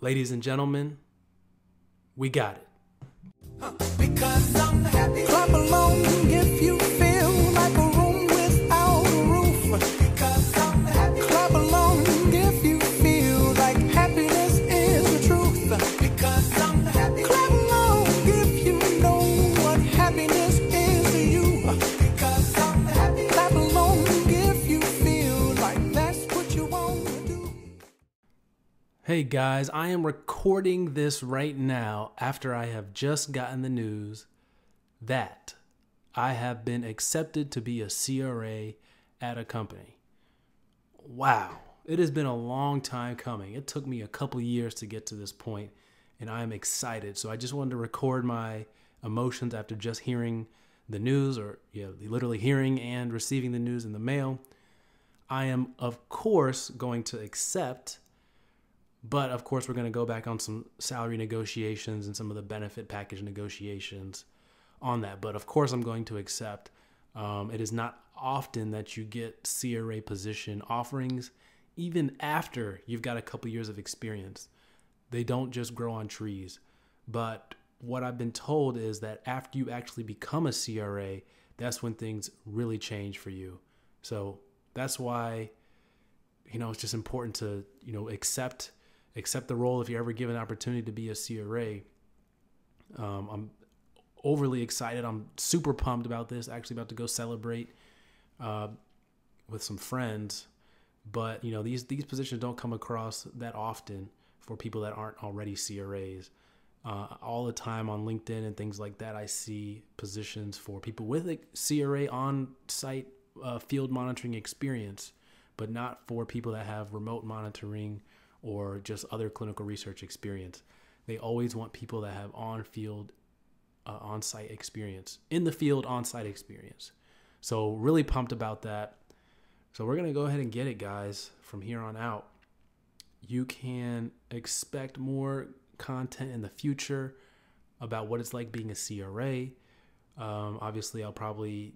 Ladies and gentlemen, we got it. Hey guys, I am recording this right now after I have just gotten the news that I have been accepted to be a CRA at a company. Wow, it has been a long time coming. It took me a couple years to get to this point, and I am excited. So I just wanted to record my emotions after just hearing the news, or yeah, literally hearing and receiving the news in the mail. I am, of course, going to accept. But of course, we're going to go back on some salary negotiations and some of the benefit package negotiations on that. But of course, I'm going to accept. Um, it is not often that you get CRA position offerings, even after you've got a couple years of experience. They don't just grow on trees. But what I've been told is that after you actually become a CRA, that's when things really change for you. So that's why you know it's just important to you know accept accept the role if you're ever given an opportunity to be a CRA. Um, I'm overly excited. I'm super pumped about this. Actually, about to go celebrate uh, with some friends. But you know these these positions don't come across that often for people that aren't already CRAs. Uh, all the time on LinkedIn and things like that, I see positions for people with a CRA on site uh, field monitoring experience, but not for people that have remote monitoring or just other clinical research experience. They always want people that have on field, uh, on site experience, in the field, on site experience. So, really pumped about that. So, we're going to go ahead and get it, guys, from here on out. You can expect more content in the future about what it's like being a CRA. Um, obviously, I'll probably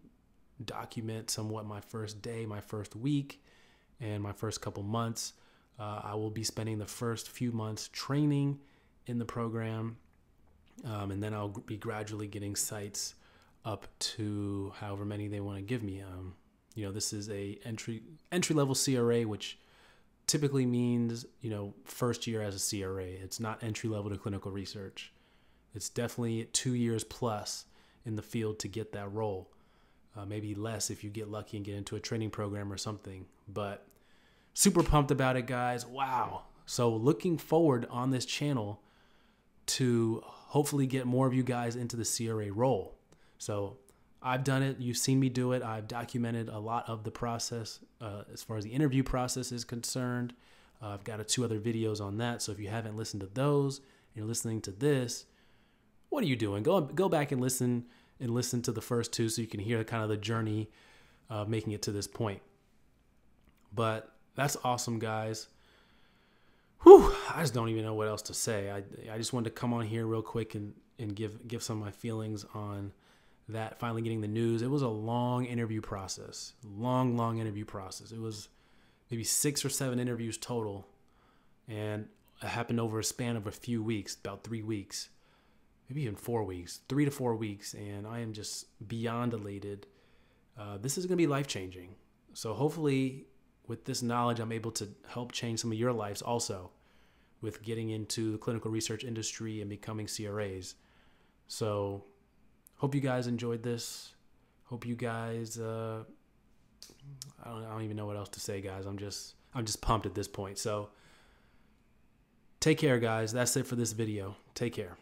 document somewhat my first day, my first week, and my first couple months. Uh, I will be spending the first few months training in the program, um, and then I'll be gradually getting sites up to however many they want to give me. Um, you know, this is a entry entry level CRA, which typically means you know first year as a CRA. It's not entry level to clinical research. It's definitely two years plus in the field to get that role. Uh, maybe less if you get lucky and get into a training program or something, but super pumped about it, guys. Wow. So, looking forward on this channel to hopefully get more of you guys into the CRA role. So, I've done it. You've seen me do it. I've documented a lot of the process uh, as far as the interview process is concerned. Uh, I've got a, two other videos on that. So, if you haven't listened to those you're listening to this, what are you doing? Go go back and listen and listen to the first two so you can hear kind of the journey of making it to this point. But that's awesome, guys. Whew, I just don't even know what else to say. I, I just wanted to come on here real quick and, and give give some of my feelings on that finally getting the news. It was a long interview process. Long, long interview process. It was maybe six or seven interviews total. And it happened over a span of a few weeks, about three weeks, maybe even four weeks, three to four weeks. And I am just beyond elated. Uh, this is going to be life changing. So hopefully with this knowledge, I'm able to help change some of your lives also with getting into the clinical research industry and becoming CRAs. So, hope you guys enjoyed this. Hope you guys. Uh, I don't. I don't even know what else to say, guys. I'm just. I'm just pumped at this point. So, take care, guys. That's it for this video. Take care.